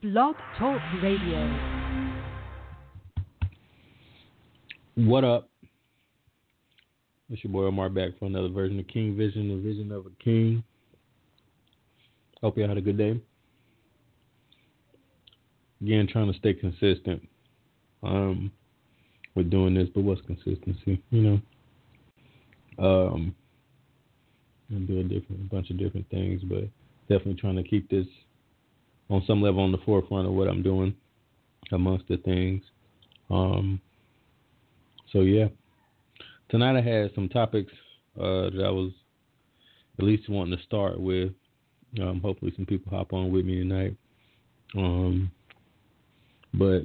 Blog Talk Radio. What up? It's your boy Omar back for another version of King Vision, the vision of a king. Hope y'all had a good day. Again, trying to stay consistent um, with doing this, but what's consistency? You know, um, and do a different, a bunch of different things, but definitely trying to keep this on some level on the forefront of what I'm doing amongst the things. Um, so yeah, tonight I had some topics uh, that I was at least wanting to start with. Um, hopefully, some people hop on with me tonight. Um, but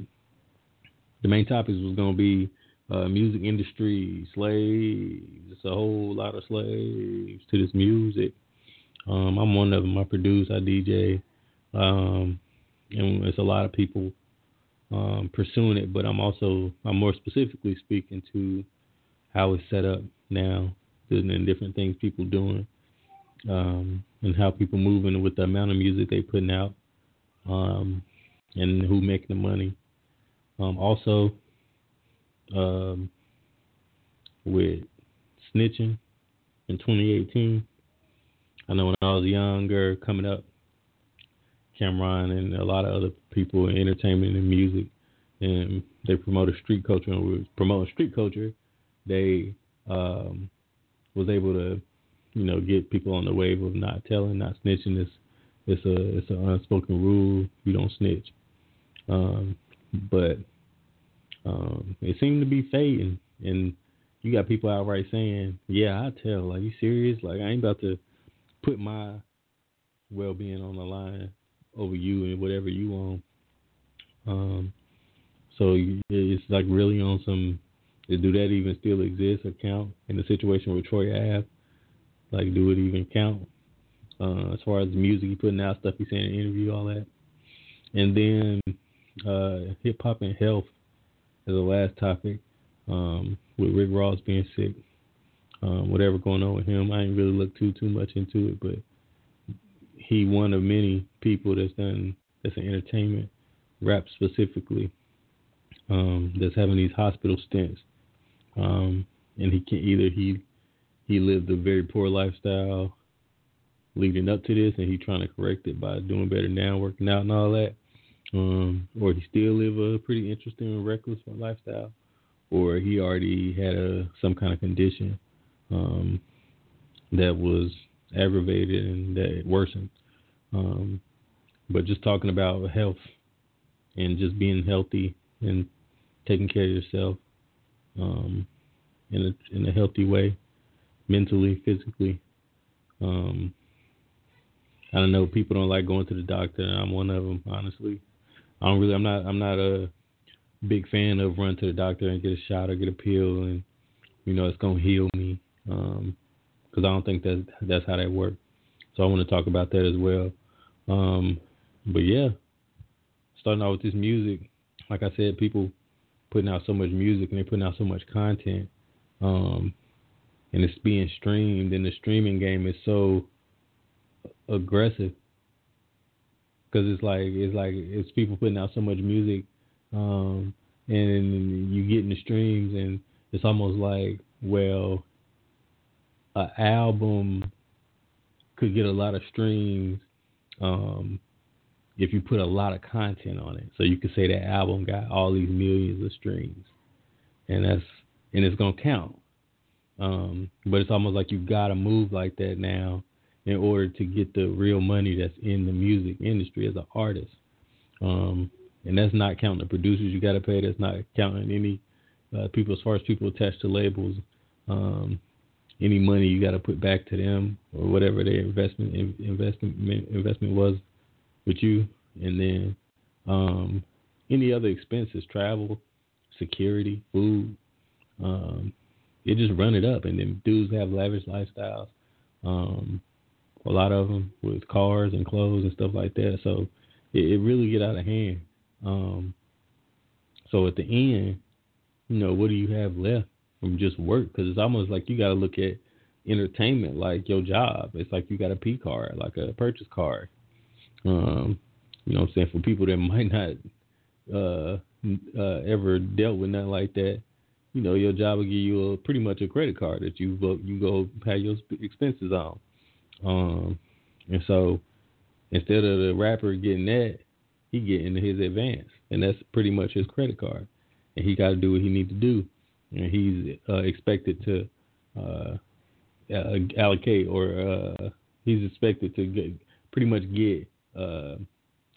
the main topics was going to be uh, music industry, slaves. It's a whole lot of slaves to this music. Um, I'm one of them. I produce, I DJ, um, and it's a lot of people um, pursuing it. But I'm also, I'm more specifically speaking to how it's set up now, and different things people doing, um, and how people moving with the amount of music they putting out, um, and who making the money. Um, also, um, with snitching in 2018. I know when I was younger, coming up, Cam'ron and a lot of other people in entertainment and music, and they promoted street culture. And promoting street culture, they um, was able to, you know, get people on the wave of not telling, not snitching. It's it's a it's an unspoken rule. You don't snitch. Um, but um, it seemed to be fading, and you got people outright saying, "Yeah, I tell. Like, you serious? Like, I ain't about to put my well-being on the line over you and whatever you want." Um, so it's like really on some. Do that even still exist or count in the situation with Troy Ave? Like, do it even count? Uh, as far as the music he putting out, stuff he saying in the interview, all that. And then uh, hip hop and health is the last topic. Um, with Rick Ross being sick, um, whatever going on with him, I ain't really look too too much into it, but he one of many people that's done that's in entertainment, rap specifically, um, that's having these hospital stints, um, and he can either he he lived a very poor lifestyle leading up to this, and he trying to correct it by doing better now, working out and all that, um, or he still live a pretty interesting and reckless lifestyle, or he already had a some kind of condition um, that was aggravated and that worsened. Um, but just talking about health and just being healthy and taking care of yourself um, in a in a healthy way, mentally, physically. Um, I don't know. People don't like going to the doctor, I'm one of them, honestly. I don't really. I'm not. I'm not a big fan of run to the doctor and get a shot or get a pill and you know it's gonna heal me. Um, because I don't think that that's how that works. So I want to talk about that as well. Um, but yeah, starting out with this music, like I said, people putting out so much music and they're putting out so much content, um, and it's being streamed, and the streaming game is so aggressive. Because it's like it's like it's people putting out so much music, um, and you get in the streams, and it's almost like well, an album could get a lot of streams um, if you put a lot of content on it. So you could say that album got all these millions of streams, and that's and it's gonna count. Um, but it's almost like you gotta move like that now in order to get the real money that's in the music industry as an artist. Um, and that's not counting the producers you got to pay. That's not counting any uh, people as far as people attached to labels. Um, any money you got to put back to them or whatever their investment investment investment was with you, and then um, any other expenses, travel, security, food. Um, it just run it up, and then dudes have lavish lifestyles. Um, a lot of them with cars and clothes and stuff like that. So it, it really get out of hand. Um, so at the end, you know, what do you have left from just work? Because it's almost like you got to look at entertainment like your job. It's like you got a P card, like a purchase card. Um, You know what I'm saying? For people that might not uh, uh, ever dealt with nothing like that, you know, your job will give you a, pretty much a credit card that you go, you go pay your expenses on. Um, and so instead of the rapper getting that, he getting his advance, and that's pretty much his credit card. And he got to do what he need to do, he's uh, expected to uh, allocate or uh, he's expected to get pretty much get. Uh,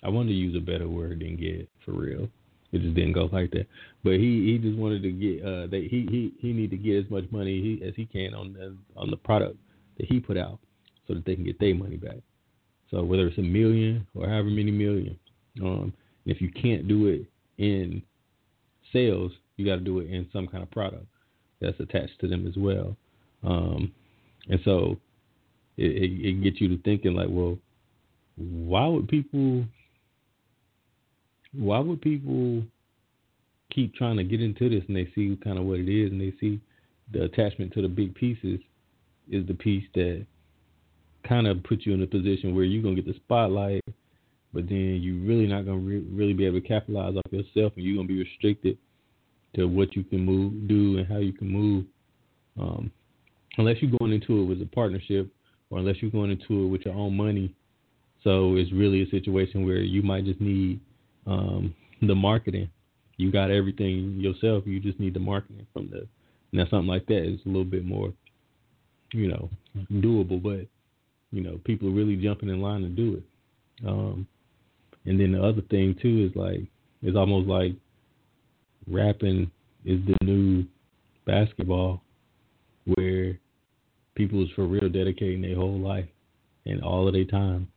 I wanted to use a better word than get for real. It just didn't go like that. But he he just wanted to get uh that he he he need to get as much money he, as he can on the on the product that he put out so that they can get their money back. So whether it's a million or however many million, um, if you can't do it in sales, you got to do it in some kind of product that's attached to them as well. Um, and so it, it, it gets you to thinking like, well, why would people why would people keep trying to get into this and they see kind of what it is and they see the attachment to the big pieces is the piece that kind of puts you in a position where you're gonna get the spotlight, but then you're really not gonna re- really be able to capitalize off yourself, and you're gonna be restricted to what you can move, do, and how you can move. Um, unless you're going into it with a partnership, or unless you're going into it with your own money. So it's really a situation where you might just need um, the marketing. You got everything yourself. You just need the marketing from the. Now something like that is a little bit more, you know, doable. But you know, people are really jumping in line to do it. Um, and then the other thing too is like it's almost like rapping is the new basketball, where people is for real dedicating their whole life and all of their time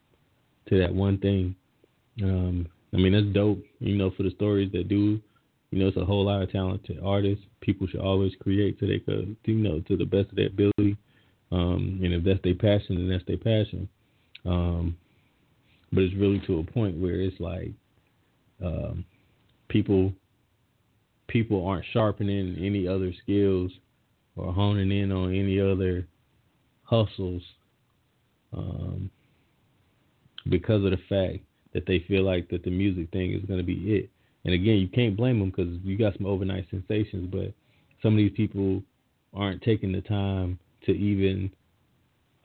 to that one thing. Um, I mean, that's dope, you know, for the stories that do. You know, it's a whole lot of talented artists. People should always create so they could, you know, to the best of their ability. Um, and if that's their passion, then that's their passion. Um, but it's really to a point where it's like um, people people aren't sharpening any other skills or honing in on any other hustles um, because of the fact that they feel like that the music thing is going to be it. And again, you can't blame them because you got some overnight sensations, but some of these people aren't taking the time to even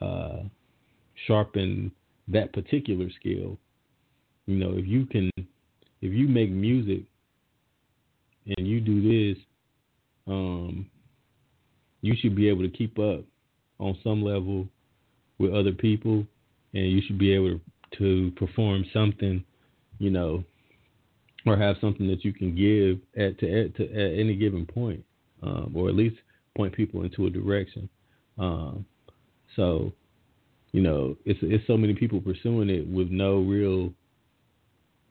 uh, sharpen that particular skill. You know, if you can, if you make music and you do this, um, you should be able to keep up on some level with other people, and you should be able to perform something, you know, or have something that you can give at to at, to, at any given point, um, or at least point people into a direction. Um, so, you know, it's it's so many people pursuing it with no real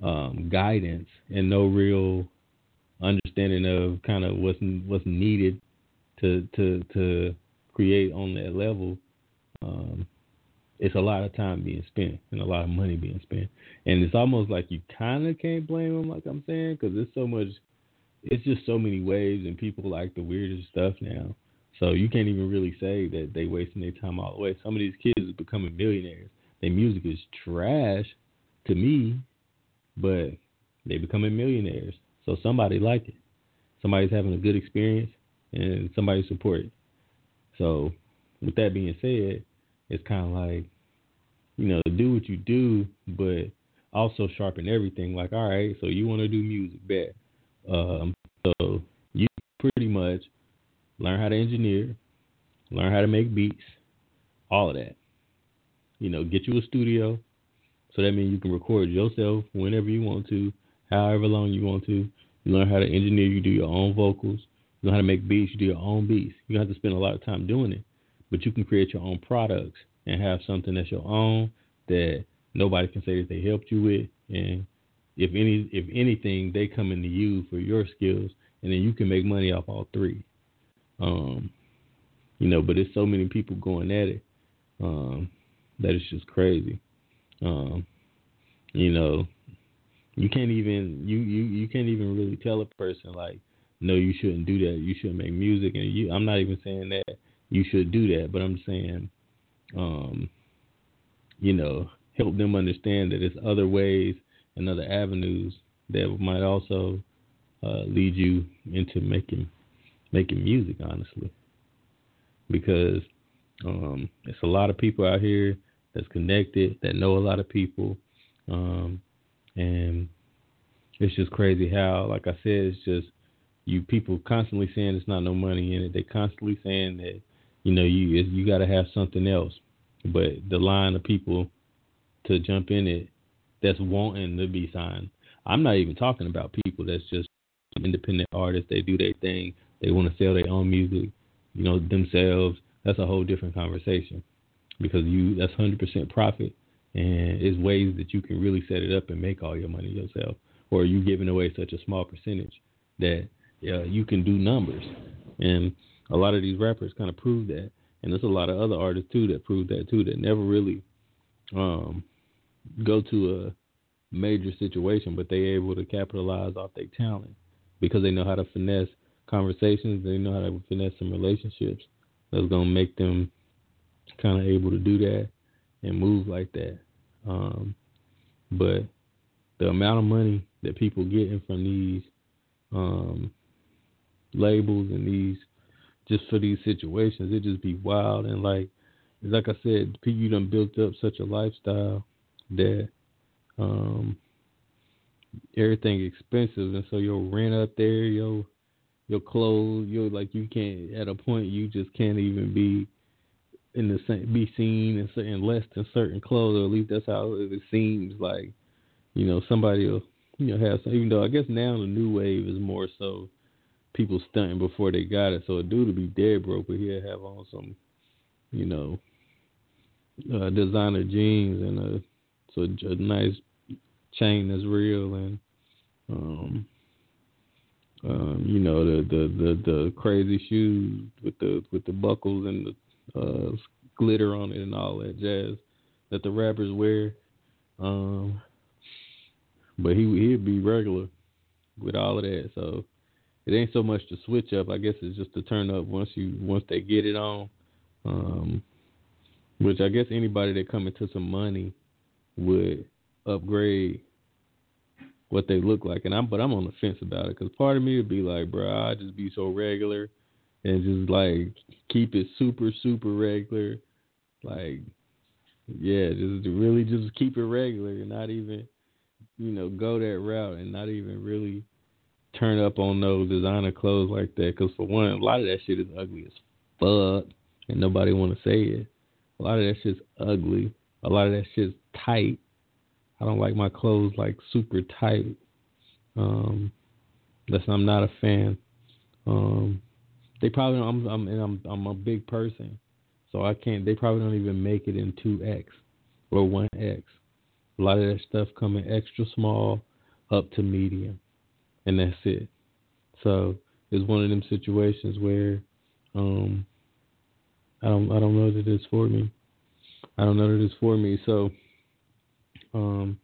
um, guidance and no real understanding of kind of what's what's needed to to to create on that level. Um, it's a lot of time being spent and a lot of money being spent, and it's almost like you kind of can't blame them, like I'm saying, because it's so much. It's just so many waves, and people like the weirdest stuff now. So you can't even really say that they wasting their time all the way. Some of these kids are becoming millionaires. Their music is trash to me, but they becoming millionaires. So somebody like it. Somebody's having a good experience and somebody support it. So with that being said, it's kind of like, you know, do what you do, but also sharpen everything. Like, all right, so you want to do music, bet. Um, so you pretty much learn how to engineer, learn how to make beats, all of that. You know, get you a studio. So that means you can record yourself whenever you want to, however long you want to. You learn how to engineer, you do your own vocals. You know how to make beats, you do your own beats. You don't have to spend a lot of time doing it, but you can create your own products and have something that's your own that nobody can say that they helped you with. And if any, if anything, they come into you for your skills, and then you can make money off all three. Um, you know, but there's so many people going at it um, that it's just crazy. Um, you know, you can't even you, you you can't even really tell a person like, no, you shouldn't do that. You shouldn't make music, and you. I'm not even saying that you should do that, but I'm saying, um, you know, help them understand that there's other ways and other avenues that might also uh, lead you into making making music, honestly, because um, it's a lot of people out here that's connected that know a lot of people, um, and it's just crazy how, like I said, it's just you people constantly saying it's not no money in it. They constantly saying that you know you you got to have something else, but the line of people to jump in it that's wanting to be signed. I'm not even talking about people that's just independent artists. They do their thing. They want to sell their own music, you know, themselves. That's a whole different conversation because you that's 100% profit, and it's ways that you can really set it up and make all your money yourself, or you giving away such a small percentage that uh, you can do numbers. And a lot of these rappers kind of prove that, and there's a lot of other artists too that prove that too that never really um, go to a major situation, but they able to capitalize off their talent because they know how to finesse conversations. They know how to finesse some relationships. That's gonna make them kind of able to do that and move like that. Um, but the amount of money that people getting from these um, labels and these just for these situations, it just be wild and like like I said, you done built up such a lifestyle that um, everything expensive, and so your rent up there, your your clothes, your like you can't at a point you just can't even be in the same be seen in certain less than certain clothes, or at least that's how it seems like. You know, somebody will you know have some, even though I guess now the new wave is more so people stunting before they got it. So a dude to be dead broke, but he'll have on some, you know, uh, designer jeans and a so a nice chain that's real and um um you know the the the, the crazy shoes with the with the buckles and the uh glitter on it and all that jazz that the rappers wear. Um but he he'd be regular with all of that. So it ain't so much to switch up. I guess it's just to turn up once you once they get it on. Um which i guess anybody that come into some money would upgrade what they look like. And I'm, but I'm on the fence about it because part of me would be like, bro, I just be so regular and just like keep it super, super regular. Like, yeah, just really just keep it regular and not even, you know, go that route and not even really turn up on those designer clothes like that. Because for one, a lot of that shit is ugly as fuck, and nobody want to say it. A lot of that shit's ugly. A lot of that shit's tight. I don't like my clothes like super tight. Um, listen, I'm not a fan. Um, they probably I'm I'm and I'm I'm a big person, so I can't. They probably don't even make it in two X or one X. A lot of that stuff coming extra small up to medium, and that's it. So it's one of them situations where um, I don't I don't know that it's for me. I don't know that it's for me. So um,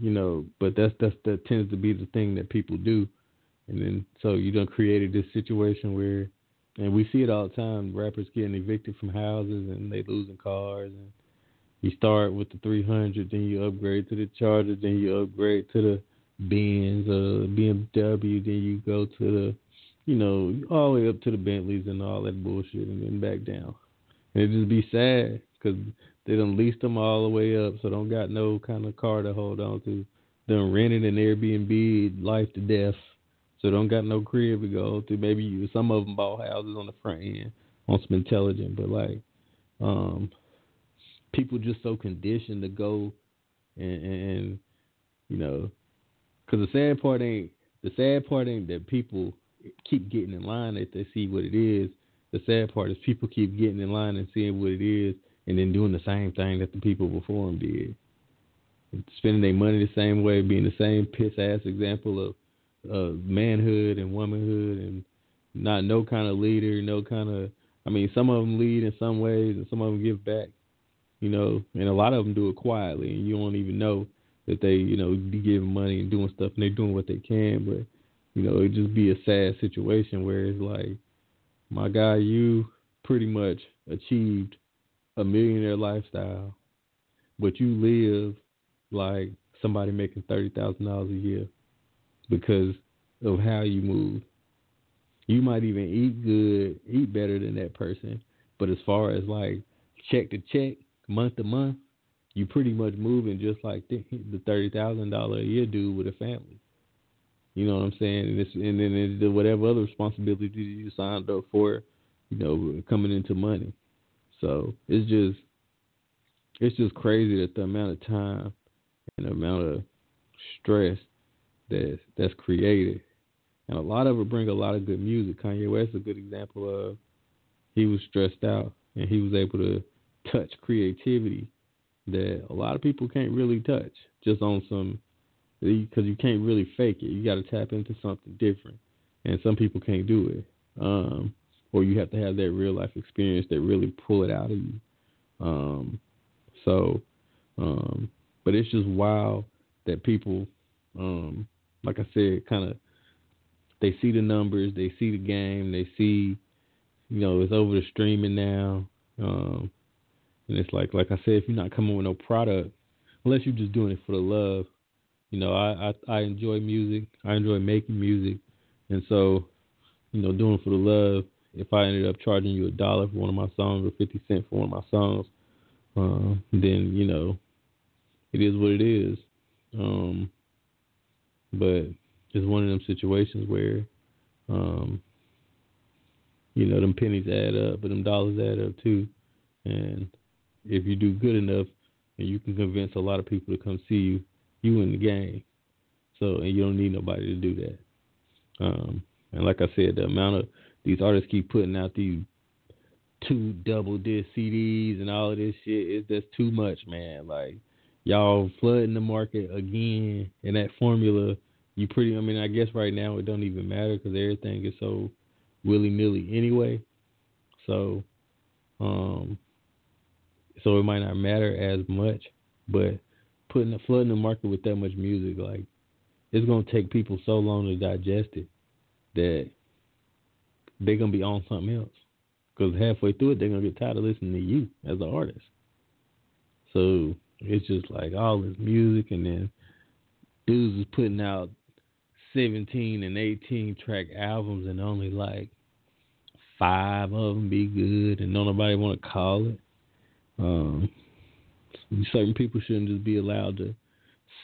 you know, but that's that's that tends to be the thing that people do, and then so you done created this situation where, and we see it all the time, rappers getting evicted from houses and they losing cars, and you start with the 300, then you upgrade to the Charger, then you upgrade to the Benz, uh, BMW, then you go to the, you know, all the way up to the Bentleys and all that bullshit, and then back down, and it just be sad because they done leased them all the way up, so don't got no kind of car to hold on to. Done rented an Airbnb life to death, so don't got no crib to go to. Maybe you, some of them bought houses on the front end on some intelligent, but like, um, people just so conditioned to go and, and you know, because the sad part ain't the sad part ain't that people keep getting in line that they see what it is. The sad part is people keep getting in line and seeing what it is and then doing the same thing that the people before them did. Spending their money the same way, being the same piss ass example of uh, manhood and womanhood, and not no kind of leader, no kind of. I mean, some of them lead in some ways, and some of them give back. You know, and a lot of them do it quietly, and you don't even know that they, you know, be giving money and doing stuff, and they're doing what they can. But you know, it just be a sad situation where it's like, my guy, you pretty much achieved a millionaire lifestyle, but you live like somebody making thirty thousand dollars a year because of how you move. You might even eat good, eat better than that person, but as far as like check to check, month to month, you pretty much moving just like the, the thirty thousand dollar a year dude with a family. You know what I'm saying? And, it's, and then it's the whatever other responsibilities you signed up for, you know, coming into money. So it's just it's just crazy that the amount of time and the amount of stress that that's created. And a lot of it bring a lot of good music. Kanye West is a good example of he was stressed out and he was able to touch creativity that a lot of people can't really touch just on some because you can't really fake it. You got to tap into something different, and some people can't do it. Um, or you have to have that real life experience that really pull it out of you. Um, so, um, but it's just wild that people, um, like I said, kind of they see the numbers, they see the game, they see, you know, it's over the streaming now. Um, and it's like, like I said, if you're not coming with no product, unless you're just doing it for the love, you know, I, I, I enjoy music. I enjoy making music. And so, you know, doing it for the love, if I ended up charging you a dollar for one of my songs or 50 cents for one of my songs, uh, then, you know, it is what it is. Um, but it's one of them situations where, um, you know, them pennies add up, but them dollars add up too. And if you do good enough and you can convince a lot of people to come see you, you in the game. So and you don't need nobody to do that. Um, and like I said, the amount of these artists keep putting out these two double disc CDs and all of this shit is just too much, man. Like y'all flooding the market again, and that formula, you pretty. I mean, I guess right now it don't even matter because everything is so willy nilly anyway. So, um, so it might not matter as much, but putting the flooding the market with that much music, like it's gonna take people so long to digest it that they're gonna be on something else. Because halfway through it, they're gonna get tired of listening to you as an artist. So it's just like all this music, and then dudes is putting out 17 and 18 track albums, and only like five of them be good, and don't nobody want to call it. Um, certain people shouldn't just be allowed to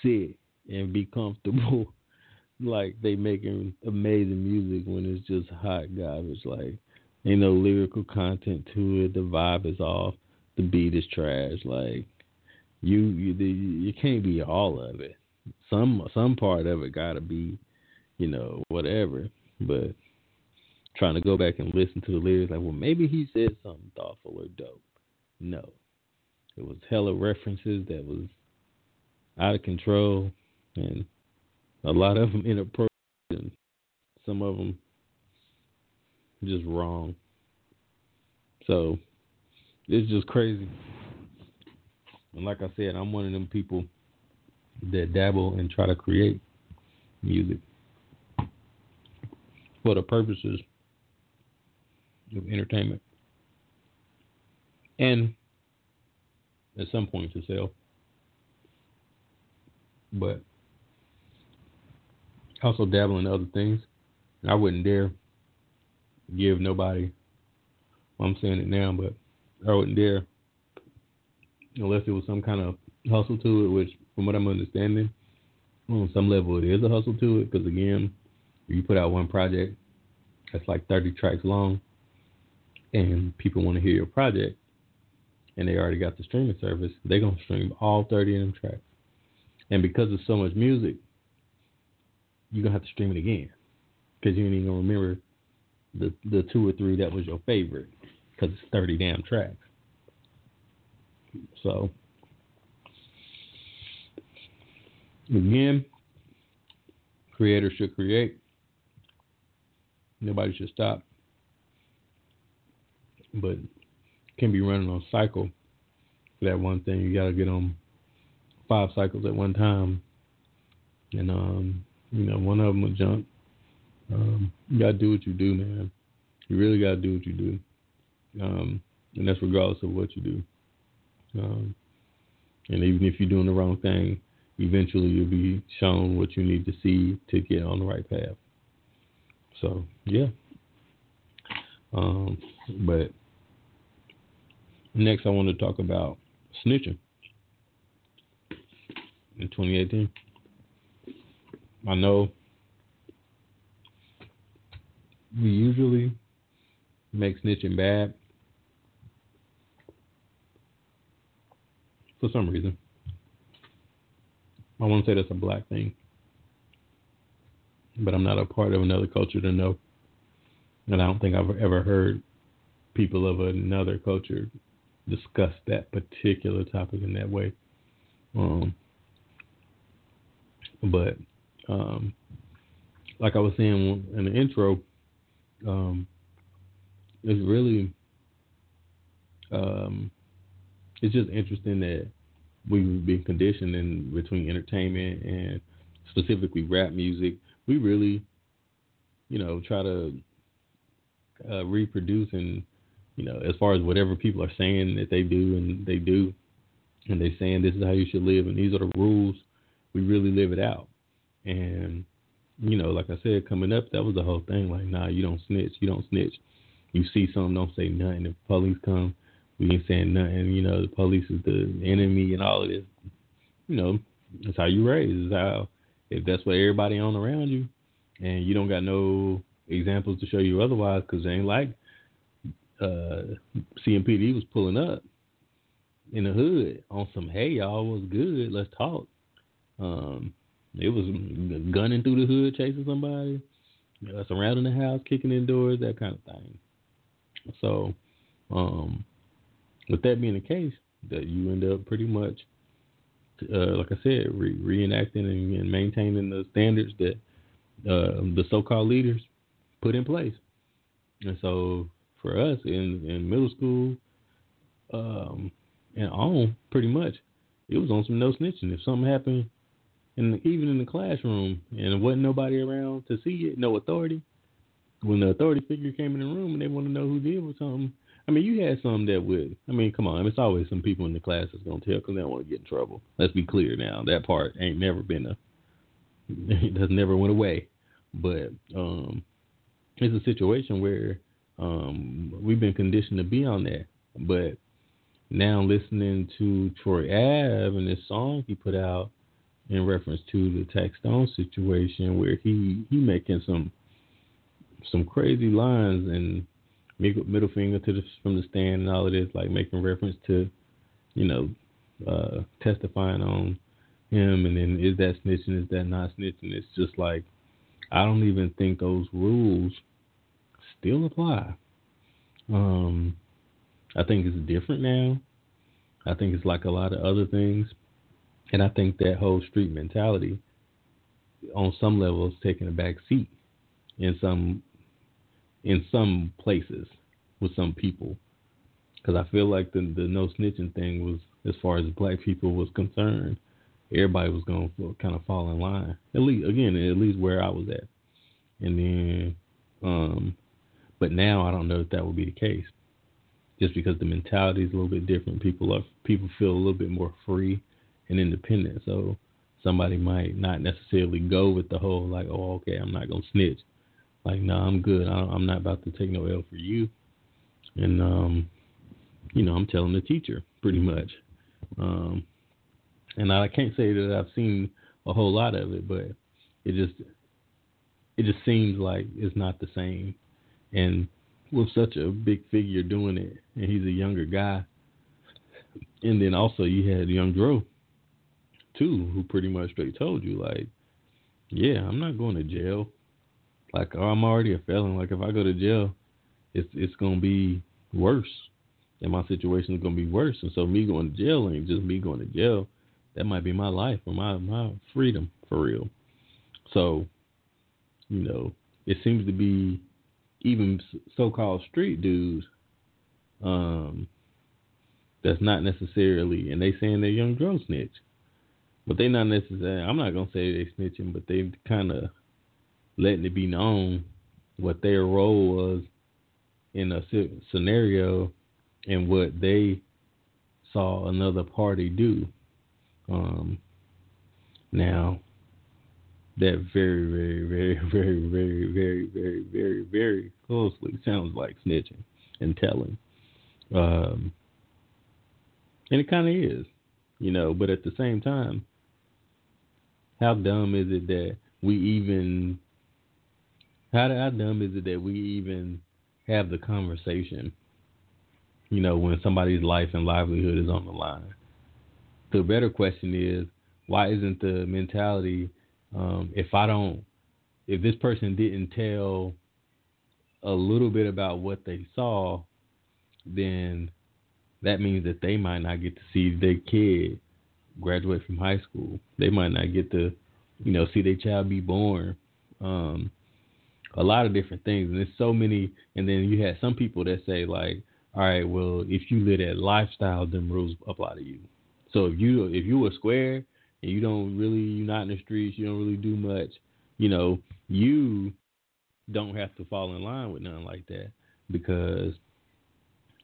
sit and be comfortable like they making amazing music when it's just hot garbage. Like ain't no lyrical content to it. The vibe is off. The beat is trash. Like you you you can't be all of it. Some some part of it gotta be, you know, whatever. But trying to go back and listen to the lyrics, like, well, maybe he said something thoughtful or dope. No, it was hella references that was out of control, and a lot of them inappropriate, and some of them just wrong. So it's just crazy. And like I said, I'm one of them people that dabble and try to create music for the purposes of entertainment and at some point to sell. But also dabble in other things. I wouldn't dare give nobody. Well, I'm saying it now, but I wouldn't dare unless it was some kind of hustle to it. Which, from what I'm understanding, on some level, it is a hustle to it. Because again, you put out one project that's like 30 tracks long, and people want to hear your project, and they already got the streaming service, they're gonna stream all 30 of them tracks. And because there's so much music, you're gonna have to stream it again because you ain't even gonna remember the the two or three that was your favorite because it's 30 damn tracks. So again, creators should create. Nobody should stop. But can be running on cycle for that one thing. You got to get on five cycles at one time, and um, you know, one of them will jump. Um, you got to do what you do, man. You really got to do what you do, um, and that's regardless of what you do. Um, and even if you're doing the wrong thing, eventually you'll be shown what you need to see to get on the right path. So yeah. Um, but next, I want to talk about snitching in 2018. I know we usually make snitching bad for some reason. I won't say that's a black thing, but I'm not a part of another culture to know. And I don't think I've ever heard people of another culture discuss that particular topic in that way. Um, but um, like I was saying in the intro, um, it's really um, it's just interesting that we've been conditioned in between entertainment and specifically rap music. We really, you know, try to uh, reproduce and you know, as far as whatever people are saying that they do and they do, and they saying this is how you should live and these are the rules, we really live it out. And you know, like I said, coming up, that was the whole thing. Like, nah, you don't snitch. You don't snitch. You see something, don't say nothing. If police come, we ain't saying nothing. You know, the police is the enemy and all of this. You know, that's how you raise. Is how if that's what everybody on around you, and you don't got no examples to show you otherwise, because ain't like uh, CMPD was pulling up in the hood on some hey y'all was good let's talk um it was gunning through the hood chasing somebody uh, surrounding the house kicking in doors that kind of thing so um with that being the case that you end up pretty much uh, like I said re- reenacting and, and, maintaining the standards that uh, the so-called leaders put in place and so for us in in middle school um, and on, pretty much, it was on some no snitching. If something happened, and even in the classroom, and there wasn't nobody around to see it, no authority. When the authority figure came in the room and they want to know who did something, I mean, you had some that would. I mean, come on, it's always some people in the class that's gonna tell because they don't want to get in trouble. Let's be clear now. That part ain't never been a. It has never went away, but um, it's a situation where um, we've been conditioned to be on that. But now listening to Troy Ave and this song he put out in reference to the Taxstone situation, where he he making some some crazy lines and middle finger to the from the stand and all of this, like making reference to you know uh, testifying on him, and then is that snitching? Is that not snitching? It's just like I don't even think those rules still apply. Um, I think it's different now. I think it's like a lot of other things, and I think that whole street mentality, on some levels, taking a back seat in some in some places with some people, because I feel like the the no snitching thing was as far as black people was concerned, everybody was going to kind of fall in line. At least again, at least where I was at, and then um, but now I don't know if that will be the case, just because the mentality is a little bit different. People are people feel a little bit more free and independent. So somebody might not necessarily go with the whole like, oh, okay, I'm not gonna snitch. Like, no, I'm good. I'm not about to take no L for you. And um, you know, I'm telling the teacher pretty much. Um, and I can't say that I've seen a whole lot of it, but it just it just seems like it's not the same and with such a big figure doing it, and he's a younger guy. And then also you had Young Dro, too, who pretty much straight told you like, yeah, I'm not going to jail. Like oh, I'm already a felon. Like if I go to jail, it's it's gonna be worse, and my situation is gonna be worse. And so me going to jail ain't just me going to jail. That might be my life or my my freedom for real. So, you know, it seems to be even so-called street dudes um, that's not necessarily, and they saying they're Young Dro snitch, but they not necessarily. I'm not gonna say they snitching, but they kind of letting it be known what their role was in a scenario and what they saw another party do. Um, Now, that very, very, very, very, very, very, very, very, very closely sounds like snitching and telling. Um, and it kind of is, you know, but at the same time, how dumb is it that we even, how, how dumb is it that we even have the conversation, you know, when somebody's life and livelihood is on the line? The better question is, why isn't the mentality um, if I don't, if this person didn't tell a little bit about what they saw, then that means that they might not get to see their kid graduate from high school. They might not get to, you know, see their child be born. Um, a lot of different things, and there's so many. And then you have some people that say like, all right, well, if you live that lifestyle, then rules apply to you. So if you if you were square and you don't really you're not in the streets, you don't really do much, you know, you don't have to fall in line with nothing like that because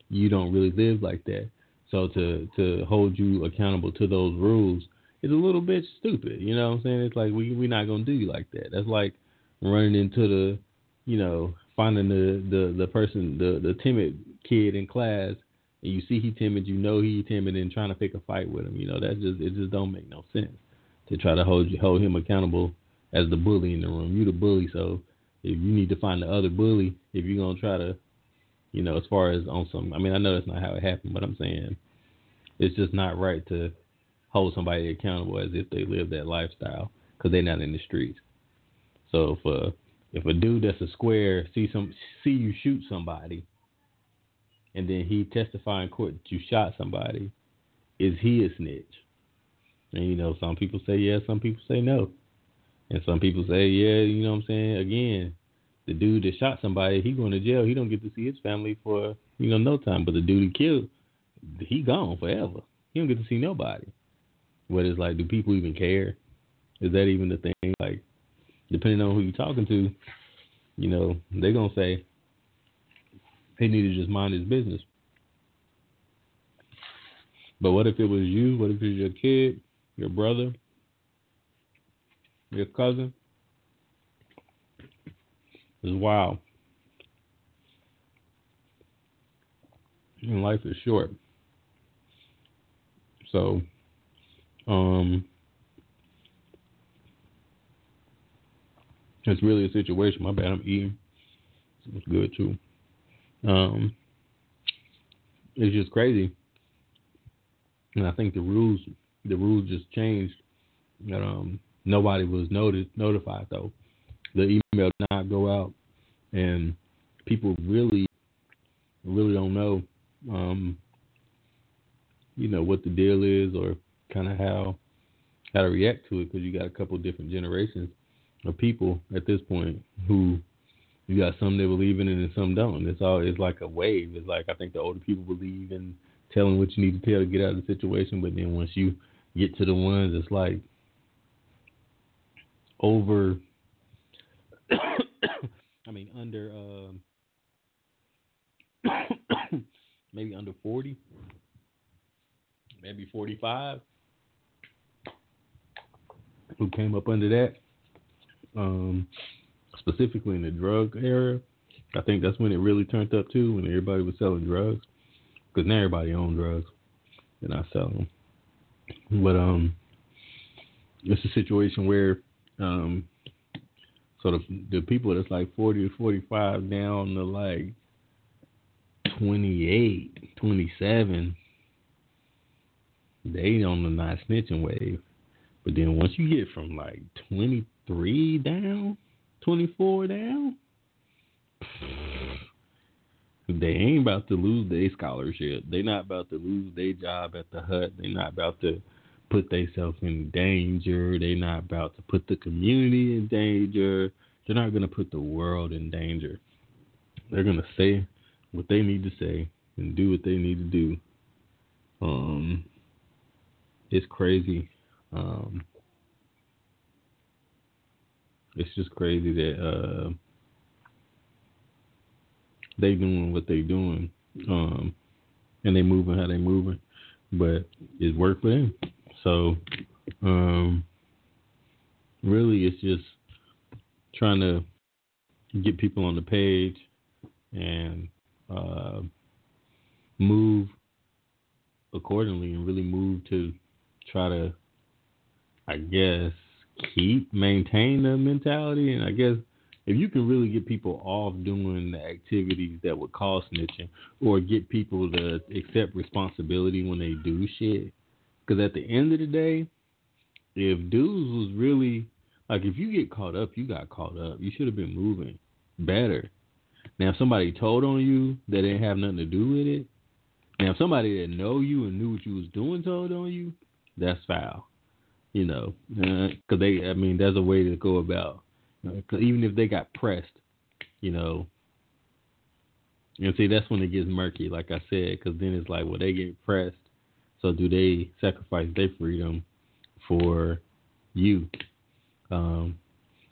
you don't really live like that. So to to hold you accountable to those rules is a little bit stupid. You know what I'm saying? It's like we we're not gonna do you like that. That's like running into the, you know, finding the the the person the the timid kid in class and you see he timid, you know he timid, and trying to pick a fight with him. You know that just it just don't make no sense to try to hold you hold him accountable as the bully in the room. You the bully, so if you need to find the other bully, if you're gonna try to, you know, as far as on some, I mean, I know that's not how it happened, but I'm saying it's just not right to hold somebody accountable as if they live that lifestyle because they're not in the streets. So if a if a dude that's a square see some see you shoot somebody and then he testify in court that you shot somebody, is he a snitch? And you know, some people say yes, some people say no. And some people say, yeah, you know what I'm saying? Again, the dude that shot somebody, he going to jail. He don't get to see his family for, you know, no time. But the dude he killed, he gone forever. He don't get to see nobody. What is like, do people even care? Is that even the thing? Like, depending on who you're talking to, you know, they're gonna say, he need to just mind his business. But what if it was you? What if it was your kid, your brother, your cousin? It's wild. And life is short. So, um, it's really a situation. My bad, I'm eating. It's good too. Um, it's just crazy, and I think the rules the rules just changed. That um, nobody was noted notified though. The email did not go out, and people really really don't know, um, you know, what the deal is or kind of how how to react to it because you got a couple different generations of people at this point who you got some that believe in it and some don't. It's all it's like a wave. It's like I think the older people believe in telling what you need to tell to get out of the situation, but then once you get to the ones, it's like over. I mean, under uh, maybe under forty, maybe forty-five, who came up under that. Um, specifically in the drug era, I think that's when it really turned up too, when everybody was selling drugs. Because now everybody owns drugs, and I sell them. But um, it's a situation where um, sort of the people that's like 40 to 45 down to like 28, 27, they on the not snitching wave. But then once you get from like 23 down, 24 down, they ain't about to lose their scholarship. They're not about to lose their job at the hut. They're not about to put themselves in danger. They're not about to put the community in danger. They're not gonna put the world in danger. They're gonna say what they need to say and do what they need to do. Um, it's crazy. Um, it's just crazy that uh, they doing what they doing, um, and they moving how they moving, but it worked for them. So, um, really, it's just trying to get people on the page and uh, move accordingly and really move to try to, I guess, keep maintain the mentality. And I guess if you can really get people off doing the activities that would cause snitching, or get people to accept responsibility when they do shit, because at the end of the day, if dudes was really like, if you get caught up, you got caught up. You should have been moving better. Now, if somebody told on you that didn't have nothing to do with it, now if somebody that know you and knew what you was doing told on you, that's foul. You know, because uh, they, I mean, there's a way to go about. Cause even if they got pressed, you know, and see that's when it gets murky. Like I said, because then it's like, well, they get pressed, so do they sacrifice their freedom for you? Um,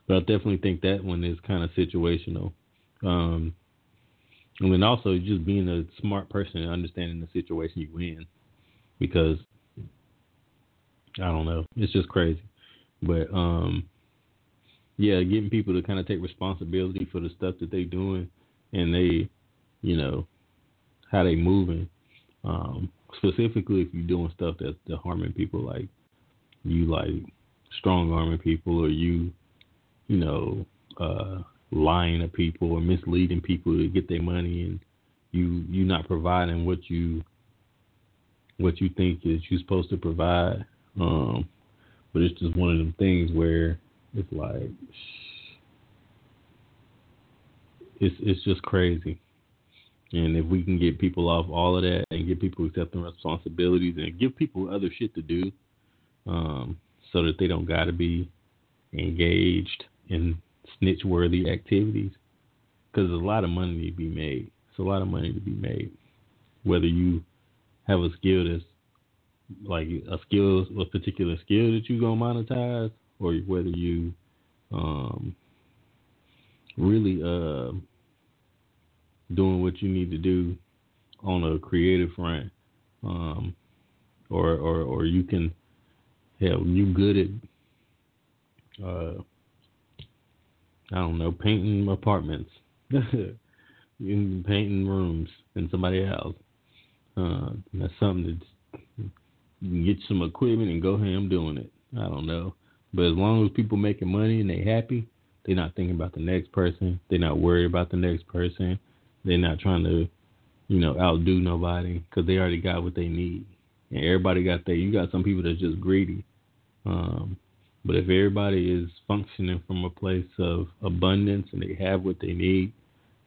but I definitely think that one is kind of situational. Um, and then also just being a smart person and understanding the situation you're in, because I don't know, it's just crazy. But um, yeah, getting people to kind of take responsibility for the stuff that they're doing and they, you know, how they moving. Um, specifically, if you're doing stuff that's, harming people, like you like strong arming people or you, you know, uh, lying to people or misleading people to get their money and you you not providing what you what you think is you supposed to provide. Um, but it's just one of them things where it's like it's it's just crazy. And if we can get people off all of that and get people accepting responsibilities and give people other shit to do, um, so that they don't got to be engaged in snitch worthy activities because there's a lot of money to be made. It's a lot of money to be made. Whether you have a skill that's like a skill, a particular skill that you gonna monetize, or whether you um, really uh, doing what you need to do on a creative front, um, or or or you can hell you good at uh, I don't know, painting apartments, painting rooms in somebody else. Uh, that's something that get some equipment and go ham doing it. I don't know, but as long as people making money and they happy, they're not thinking about the next person. They're not worried about the next person. They're not trying to, you know, outdo nobody because they already got what they need. And everybody got that. You got some people that's just greedy. Um, but if everybody is functioning from a place of abundance and they have what they need,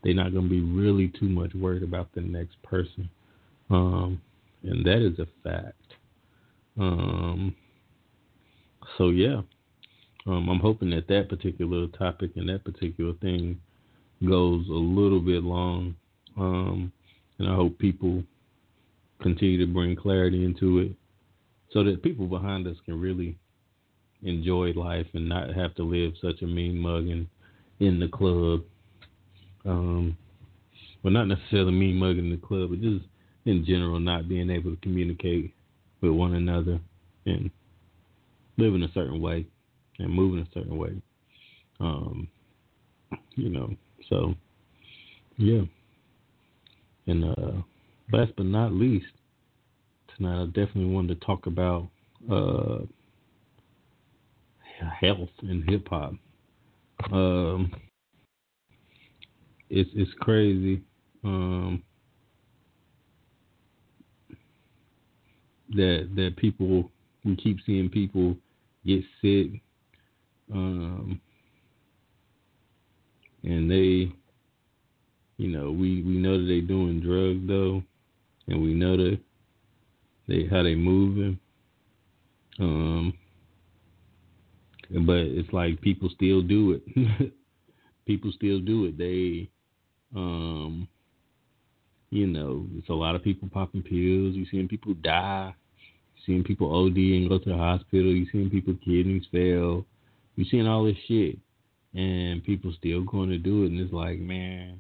they're not going to be really too much worried about the next person. Um, and that is a fact. Um, so, yeah, um, I'm hoping that that particular topic and that particular thing goes a little bit long. Um, and I hope people continue to bring clarity into it so that people behind us can really enjoy life and not have to live such a mean mugging in the club. Um, well, not necessarily mean mugging in the club, but just in general, not being able to communicate with one another and live in a certain way and move in a certain way. Um, you know, so yeah. And uh, last but not least, tonight I definitely wanted to talk about uh, health in hip hop. Um, it's it's crazy. Um, that that people we keep seeing people get sick, um, and they, you know, we we know that they doing drugs though, and we know that they how they moving. Um, but it's like people still do it. people still do it. They, um, you know, it's a lot of people popping pills. You seeing people die. You seeing people OD and go to the hospital. You seeing people kidneys fail. You seeing all this shit, and people still going to do it. And it's like, man,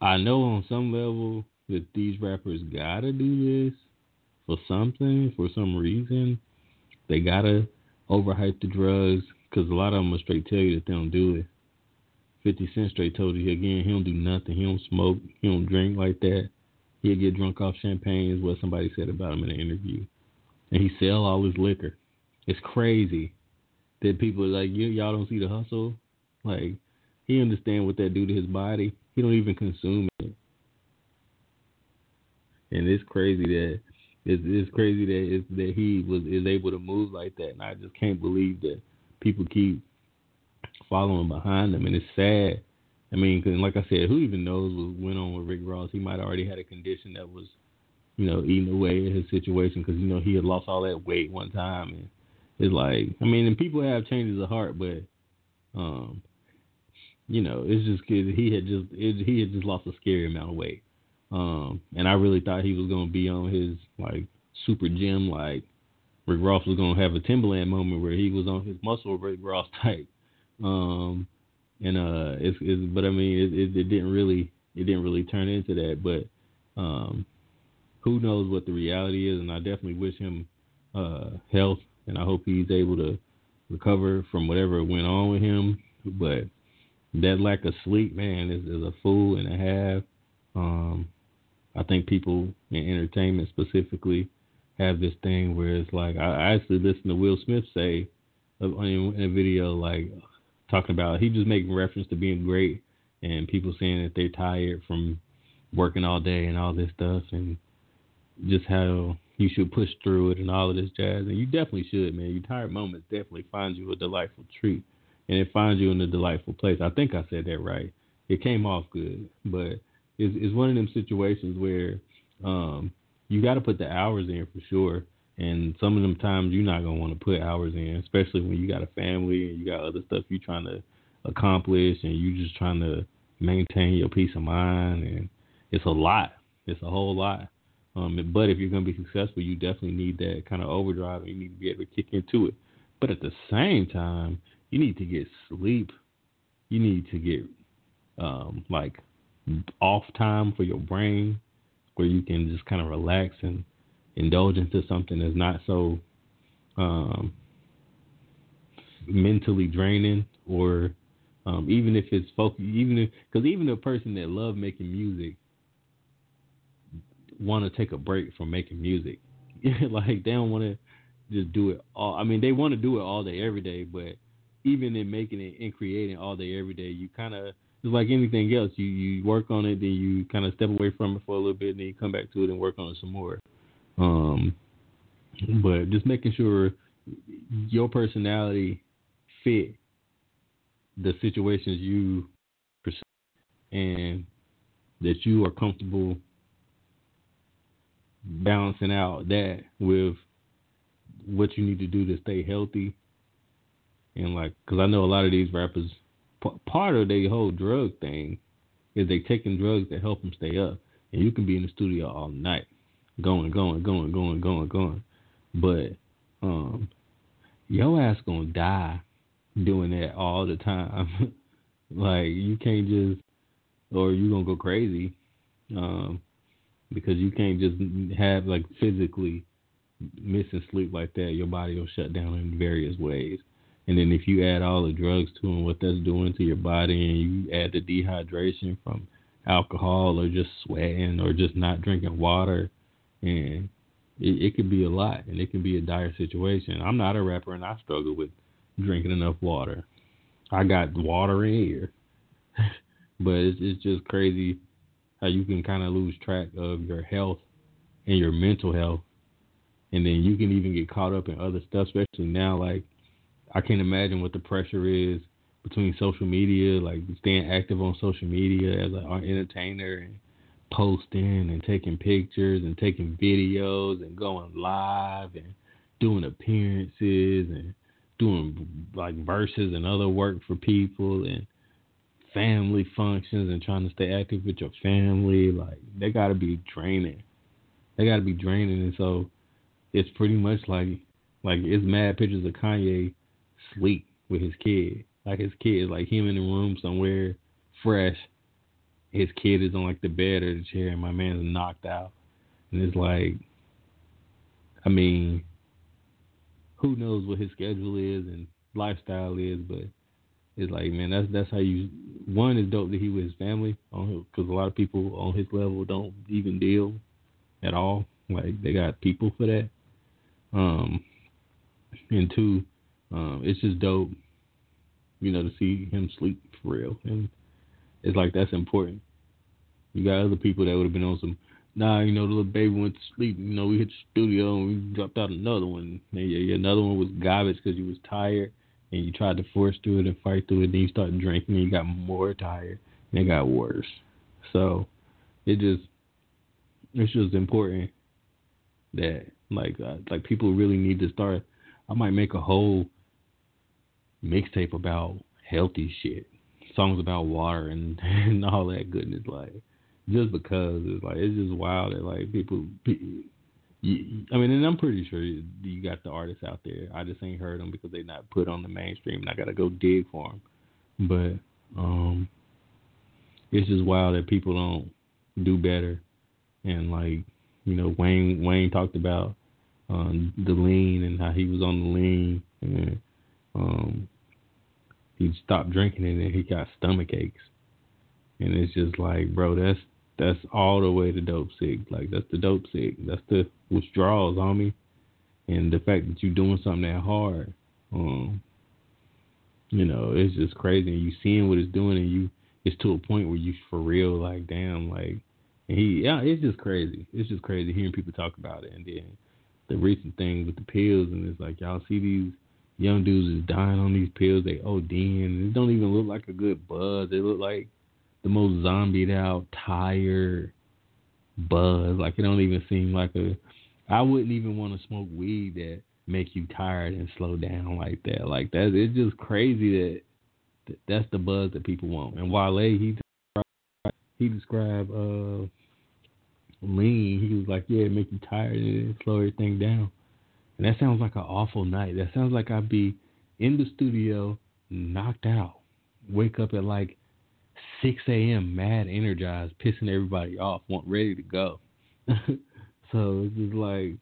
I know on some level that these rappers gotta do this for something, for some reason. They gotta overhype the drugs because a lot of them will straight tell you that they don't do it. 50 Cent straight told you again, he don't do nothing. He don't smoke. He don't drink like that. He'll get drunk off champagne, is what somebody said about him in an interview. And he sell all his liquor. It's crazy that people are like, y'all don't see the hustle. Like, he understand what that do to his body. He don't even consume it. And it's crazy that it's, it's crazy that it's, that he was is able to move like that. And I just can't believe that people keep following behind him. And it's sad. I mean, cause like I said, who even knows what went on with Rick Ross? He might already had a condition that was, you know, eating away at his situation because you know he had lost all that weight one time, and it's like, I mean, and people have changes of heart, but, um, you know, it's just cause he had just it, he had just lost a scary amount of weight, um, and I really thought he was gonna be on his like super gym like Rick Ross was gonna have a Timbaland moment where he was on his muscle Rick Ross type. Um, and uh, it's, it's but I mean it, it, it, didn't really it didn't really turn into that. But um, who knows what the reality is? And I definitely wish him uh, health, and I hope he's able to recover from whatever went on with him. But that lack of sleep, man, is, is a fool and a half. Um, I think people in entertainment specifically have this thing where it's like I, I actually listened to Will Smith say in a video like talking about he just making reference to being great and people saying that they're tired from working all day and all this stuff and just how you should push through it and all of this jazz. And you definitely should man. Your tired moments definitely find you a delightful treat and it finds you in a delightful place. I think i said that right. It came off good but it's, it's one of them situations where um, you got to put the hours in for sure and some of them times you're not gonna want to put hours in, especially when you got a family and you got other stuff you're trying to accomplish, and you're just trying to maintain your peace of mind. And it's a lot. It's a whole lot. Um, but if you're gonna be successful, you definitely need that kind of overdrive. And you need to be able to kick into it. But at the same time, you need to get sleep. You need to get um, like off time for your brain, where you can just kind of relax and indulge into something that's not so um, mentally draining or um, even if it's focused, even if because even a person that love making music want to take a break from making music, like they don't want to just do it all. I mean, they want to do it all day, every day, but even in making it and creating all day, every day, you kind of it's like anything else. You you work on it, then you kind of step away from it for a little bit, and then you come back to it and work on it some more. Um, but just making sure your personality fit the situations you pursue and that you are comfortable balancing out that with what you need to do to stay healthy. And like because i know a lot of these rappers p- part of their whole drug thing is they taking drugs to help them stay up. And you can be in the studio all night going, going, going, going, going, going. But um, your ass gonna die doing that all the time. like you can't just, or you gonna go crazy, um, because you can't just have like physically missing sleep like that. Your body will shut down in various ways. And then if you add all the drugs to and what that's doing to your body, and you add the dehydration from alcohol or just sweating or just not drinking water, and it, it could be a lot, and it can be a dire situation. I'm not a rapper, and I struggle with drinking enough water. I got water in here, but it's it's just crazy how you can kind of lose track of your health and your mental health, and then you can even get caught up in other stuff, especially now. Like I can't imagine what the pressure is between social media, like staying active on social media as an entertainer and posting and taking pictures and taking videos and going live and doing appearances and doing like verses and other work for people and family functions and trying to stay active with your family. Like they got to be draining. They got to be draining. And so it's pretty much like like it's mad pictures of Kanye sleep with his kid. Like his kid like him in the room somewhere fresh his kid is on like the bed or the chair and my man's knocked out. And it's like I mean, who knows what his schedule is and lifestyle is, but it's like, man, that's that's how you. One is dope that he with his family because a lot of people on his level don't even deal at all. Like they got people for that. Um, and two, um, it's just dope, you know, to see him sleep for real, and it's like that's important. You got other people that would have been on some. Nah, you know, the little baby went to sleep. You know, we hit the studio and we dropped out another one. And yeah, another one was garbage because you was tired and you tried to force through it and fight through it. Then you started drinking and you got more tired and it got worse. So it just it's just important that like uh, like people really need to start. I might make a whole mixtape about healthy shit, songs about water and and all that goodness. Like just because it's like it's just wild that like people. You, I mean, and I'm pretty sure you got the artists out there. I just ain't heard them because they not put on the mainstream, and I gotta go dig for them. But um, it's just wild that people don't do better, and like you know, Wayne Wayne talked about um, the lean and how he was on the lean, and um, he stopped drinking it and he got stomach aches, and it's just like, bro, that's that's all the way to dope sick. Like that's the dope sick. That's the withdrawals on me, and the fact that you're doing something that hard, um, you know, it's just crazy. And you seeing what it's doing, and you it's to a point where you for real like, damn, like he, yeah, it's just crazy. It's just crazy hearing people talk about it. And then the recent thing with the pills, and it's like y'all see these young dudes is dying on these pills. They ODing, and it don't even look like a good buzz. They look like the most zombied out, tired buzz. Like it don't even seem like a. I wouldn't even want to smoke weed that make you tired and slow down like that. Like that, it's just crazy that that's the buzz that people want. And Wale, he he described uh lean, he was like, yeah, it make you tired and slow everything down. And that sounds like an awful night. That sounds like I'd be in the studio, knocked out, wake up at like 6 a.m., mad, energized, pissing everybody off, want ready to go. so it's just like,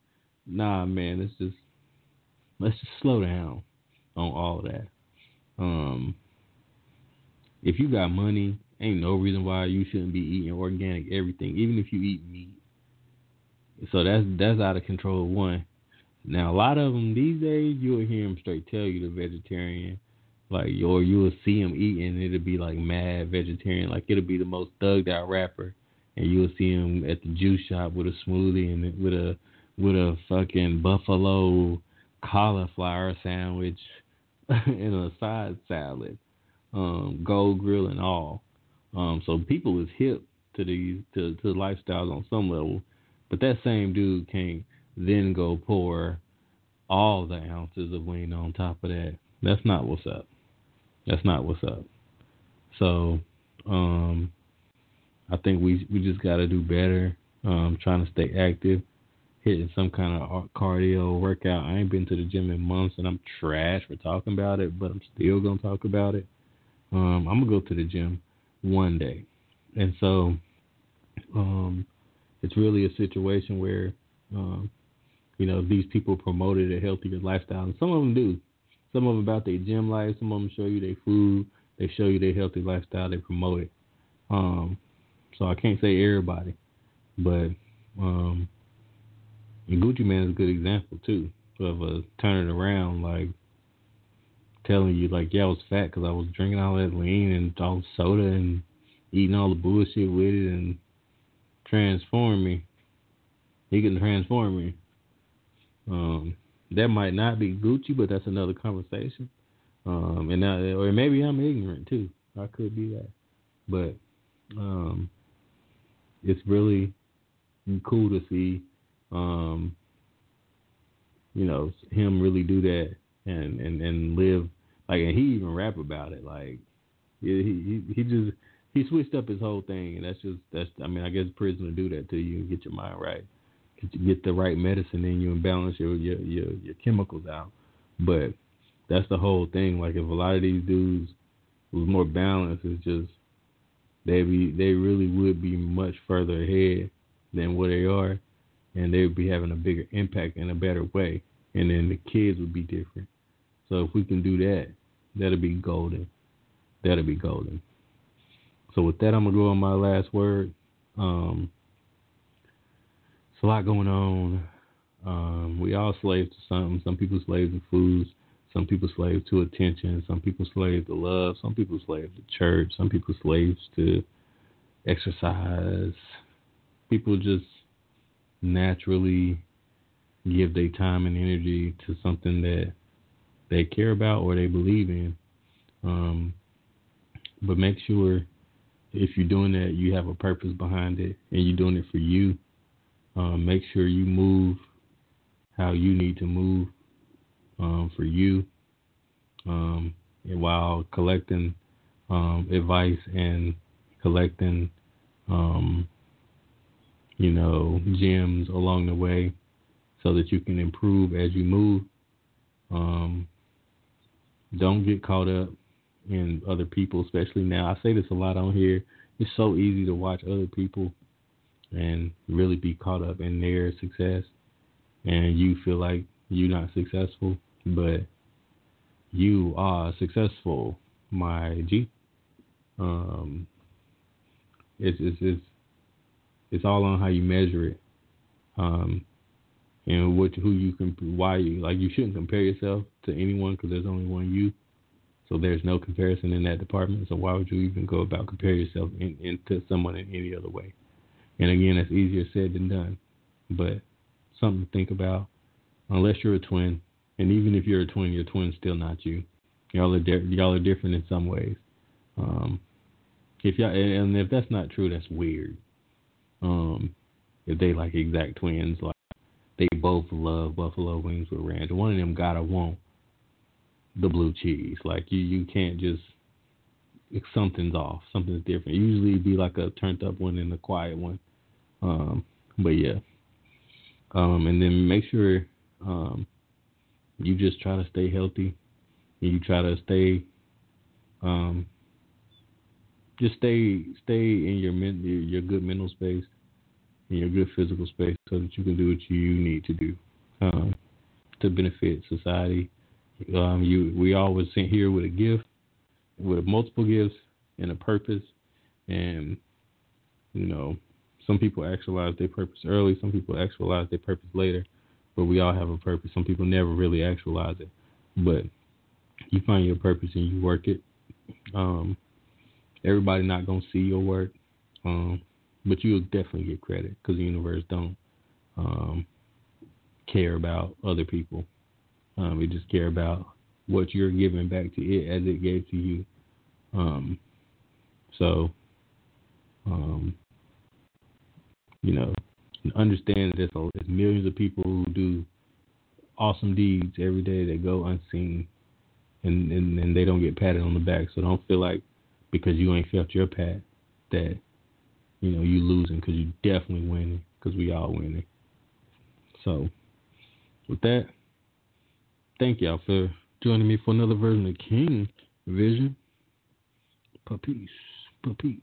nah, man, it's just let's just slow down on all of that. Um, if you got money, ain't no reason why you shouldn't be eating organic everything, even if you eat meat. So that's that's out of control. One. Now a lot of them these days you'll hear them straight tell you the vegetarian, like or you'll see them eating it'll be like mad vegetarian, like it'll be the most thugged out rapper, and you'll see him at the juice shop with a smoothie and with a with a fucking buffalo cauliflower sandwich and a side salad, um, gold grill and all. Um, so people is hip to these to to lifestyles on some level, but that same dude can't then go pour all the ounces of lean on top of that. That's not what's up. That's not what's up. So, um, I think we we just got to do better. Um, trying to stay active, hitting some kind of cardio workout. I ain't been to the gym in months, and I'm trash for talking about it, but I'm still gonna talk about it. Um, I'm gonna go to the gym one day. And so um, it's really a situation where, um, you know, these people promoted a healthier lifestyle. And some of them do. Some of them about their gym life. Some of them show you their food. They show you their healthy lifestyle. They promote it. Um, so I can't say everybody, but um, Gucci Mane is a good example too of a turning around, like telling you like, yeah, I was fat because I was drinking all that lean and all the soda and eating all the bullshit with it and transform me. He can transform me. Um, that might not be Gucci, but that's another conversation. Um, and now, or maybe I'm ignorant too. I could be that, but um, it's really cool to see, um, you know, him really do that and and and live like, and he even rap about it. Like, he he he just he switched up his whole thing, and that's just that's. I mean, I guess prison will do that to you and get your mind right, get the right medicine in you and balance your your your, your chemicals out. But that's the whole thing. Like, if a lot of these dudes was more balanced, it's just they be they really would be much further ahead than where they are, and they would be having a bigger impact in a better way. And then the kids would be different So if we can do that, that'll be golden. That'll be golden. So with that, I'm gonna go on my last word. Um, a lot going on. Um, we all slaves to something. Some people slaves to foods. Some people slaves to attention. Some people slaves to love. Some people slaves to church. Some people slaves to exercise. People just naturally give their time and energy to something that they care about or they believe in. Um, but make sure if you're doing that, you have a purpose behind it and you're doing it for you. Um, make sure you move how you need to move um, for you um, while collecting um, advice and collecting, um, you know, gems along the way so that you can improve as you move. Um, don't get caught up in other people, especially now. I say this a lot on here. It's so easy to watch other people and really be caught up in their success, and you feel like you're not successful, but you are successful, my G. Um, it's it's it's it's all on how you measure it, um, and what who you can why you like you shouldn't compare yourself to anyone because there's only one you. So there's no comparison in that department. So why would you even go about compare yourself in, into someone in any other way? And again, that's easier said than done, but something to think about. Unless you're a twin, and even if you're a twin, your twin's still not you. Y'all are di- y'all are different in some ways. Um, if y'all and if that's not true, that's weird. Um, if they like exact twins, like they both love buffalo wings with ranch, one of them gotta want the blue cheese. Like you, you can't just something's off, something's different. Usually, be like a turned up one and a quiet one. Um, but yeah. Um, and then make sure um, you just try to stay healthy. And you try to stay, um, just stay stay in your men, your, good mental space, in your good physical space, so that you can do what you need to do um, to benefit society um, you, we always sit here with a gift, with multiple gifts and a purpose, and you know, some people actualize their purpose early, some people actualize their purpose later, but we all have a purpose. Some people never really actualize it, but you find your purpose and you work it. Um, everybody not gonna see your work, um, but you'll definitely get credit because the universe don't um, care about other people. Um, we just care about what you're giving back to it as it gave to you. Um, so, um, you know, understand that there's, there's millions of people who do awesome deeds every day that go unseen, and, and and they don't get patted on the back. So don't feel like because you ain't felt your pat that you know you losing because you definitely winning because we all winning. So with that, thank y'all for joining me for another version of King Vision. Peace. Peace.